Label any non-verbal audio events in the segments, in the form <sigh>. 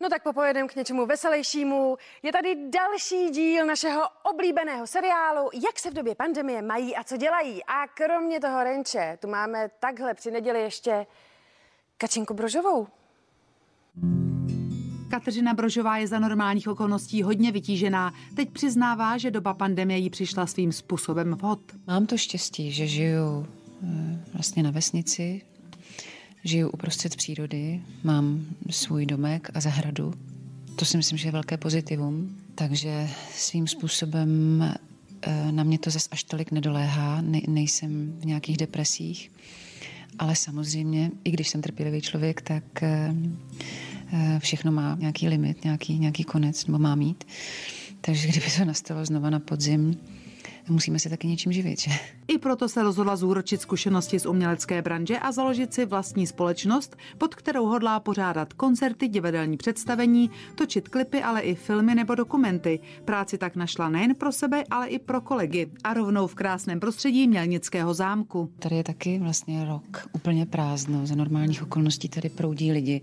No tak popojedem k něčemu veselějšímu. Je tady další díl našeho oblíbeného seriálu Jak se v době pandemie mají a co dělají. A kromě toho Renče, tu máme takhle při neděli ještě Kačinku Brožovou. Kateřina Brožová je za normálních okolností hodně vytížená. Teď přiznává, že doba pandemie jí přišla svým způsobem vhod. Mám to štěstí, že žiju eh, vlastně na vesnici, žiju uprostřed přírody, mám svůj domek a zahradu. To si myslím, že je velké pozitivum, takže svým způsobem eh, na mě to zas až tolik nedoléhá, ne, nejsem v nějakých depresích, ale samozřejmě, i když jsem trpělivý člověk, tak eh, eh, všechno má nějaký limit, nějaký, nějaký konec, nebo má mít. Takže kdyby to nastalo znova na podzim, musíme se taky něčím živit, že? I proto se rozhodla zúročit zkušenosti z umělecké branže a založit si vlastní společnost, pod kterou hodlá pořádat koncerty, divadelní představení, točit klipy, ale i filmy nebo dokumenty. Práci tak našla nejen pro sebe, ale i pro kolegy a rovnou v krásném prostředí Mělnického zámku. Tady je taky vlastně rok úplně prázdno. Za normálních okolností tady proudí lidi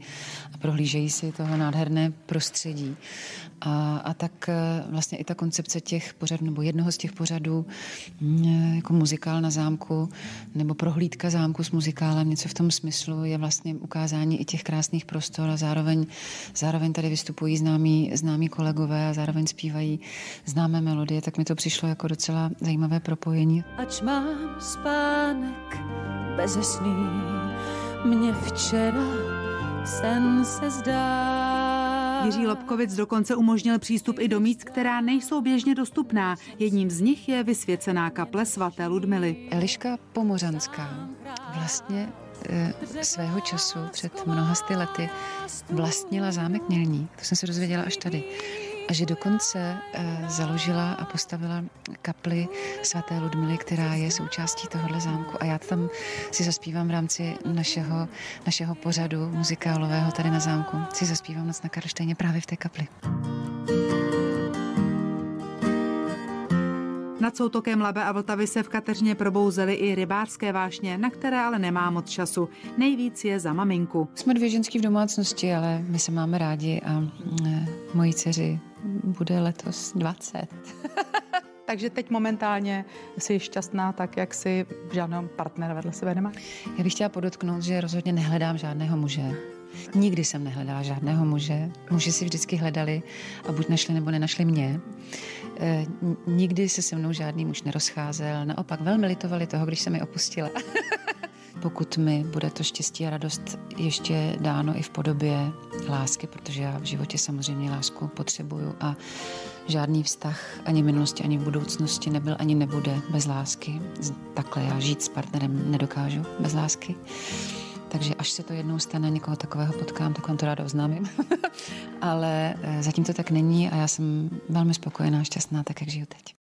a prohlížejí si tohle nádherné prostředí. A, a tak eh, vlastně i ta koncepce těch pořadů, nebo jednoho z těch pořadů, mm, jako muzikál na zámku, nebo prohlídka zámku s muzikálem, něco v tom smyslu, je vlastně ukázání i těch krásných prostor a zároveň, zároveň tady vystupují známí, známí kolegové a zároveň zpívají známé melodie, tak mi to přišlo jako docela zajímavé propojení. Ač mám spánek bezesný, mě včera sen se zdá. Jiří Lobkovic dokonce umožnil přístup i do míst, která nejsou běžně dostupná. Jedním z nich je vysvěcená kaple svaté Ludmily. Eliška Pomořanská vlastně e, svého času před mnoha sty lety vlastnila zámek Mělník. To jsem se dozvěděla až tady. A že dokonce e, založila a postavila kapli svaté Ludmily, která je součástí tohohle zámku. A já tam si zaspívám v rámci našeho, našeho pořadu muzikálového tady na zámku. Si zaspívám noc na Karlštejně právě v té kapli. Nad soutokem Labe a Vltavy se v Kateřině probouzely i rybářské vášně, na které ale nemá moc času. Nejvíc je za maminku. Jsme dvě ženský v domácnosti, ale my se máme rádi a e, mojí dceři bude letos 20. <laughs> Takže teď momentálně jsi šťastná tak, jak si žádného partnera vedle sebe nemá? Já bych chtěla podotknout, že rozhodně nehledám žádného muže. Nikdy jsem nehledala žádného muže. Muži si vždycky hledali a buď našli nebo nenašli mě. E, nikdy se se mnou žádný muž nerozcházel. Naopak velmi litovali toho, když se mi opustila. <laughs> Pokud mi bude to štěstí a radost ještě dáno i v podobě lásky, protože já v životě samozřejmě lásku potřebuju a žádný vztah ani v minulosti, ani v budoucnosti nebyl, ani nebude bez lásky. Takhle já žít s partnerem nedokážu bez lásky. Takže až se to jednou stane, někoho takového potkám, tak vám to ráda oznámím. <laughs> Ale zatím to tak není a já jsem velmi spokojená a šťastná, tak jak žiju teď.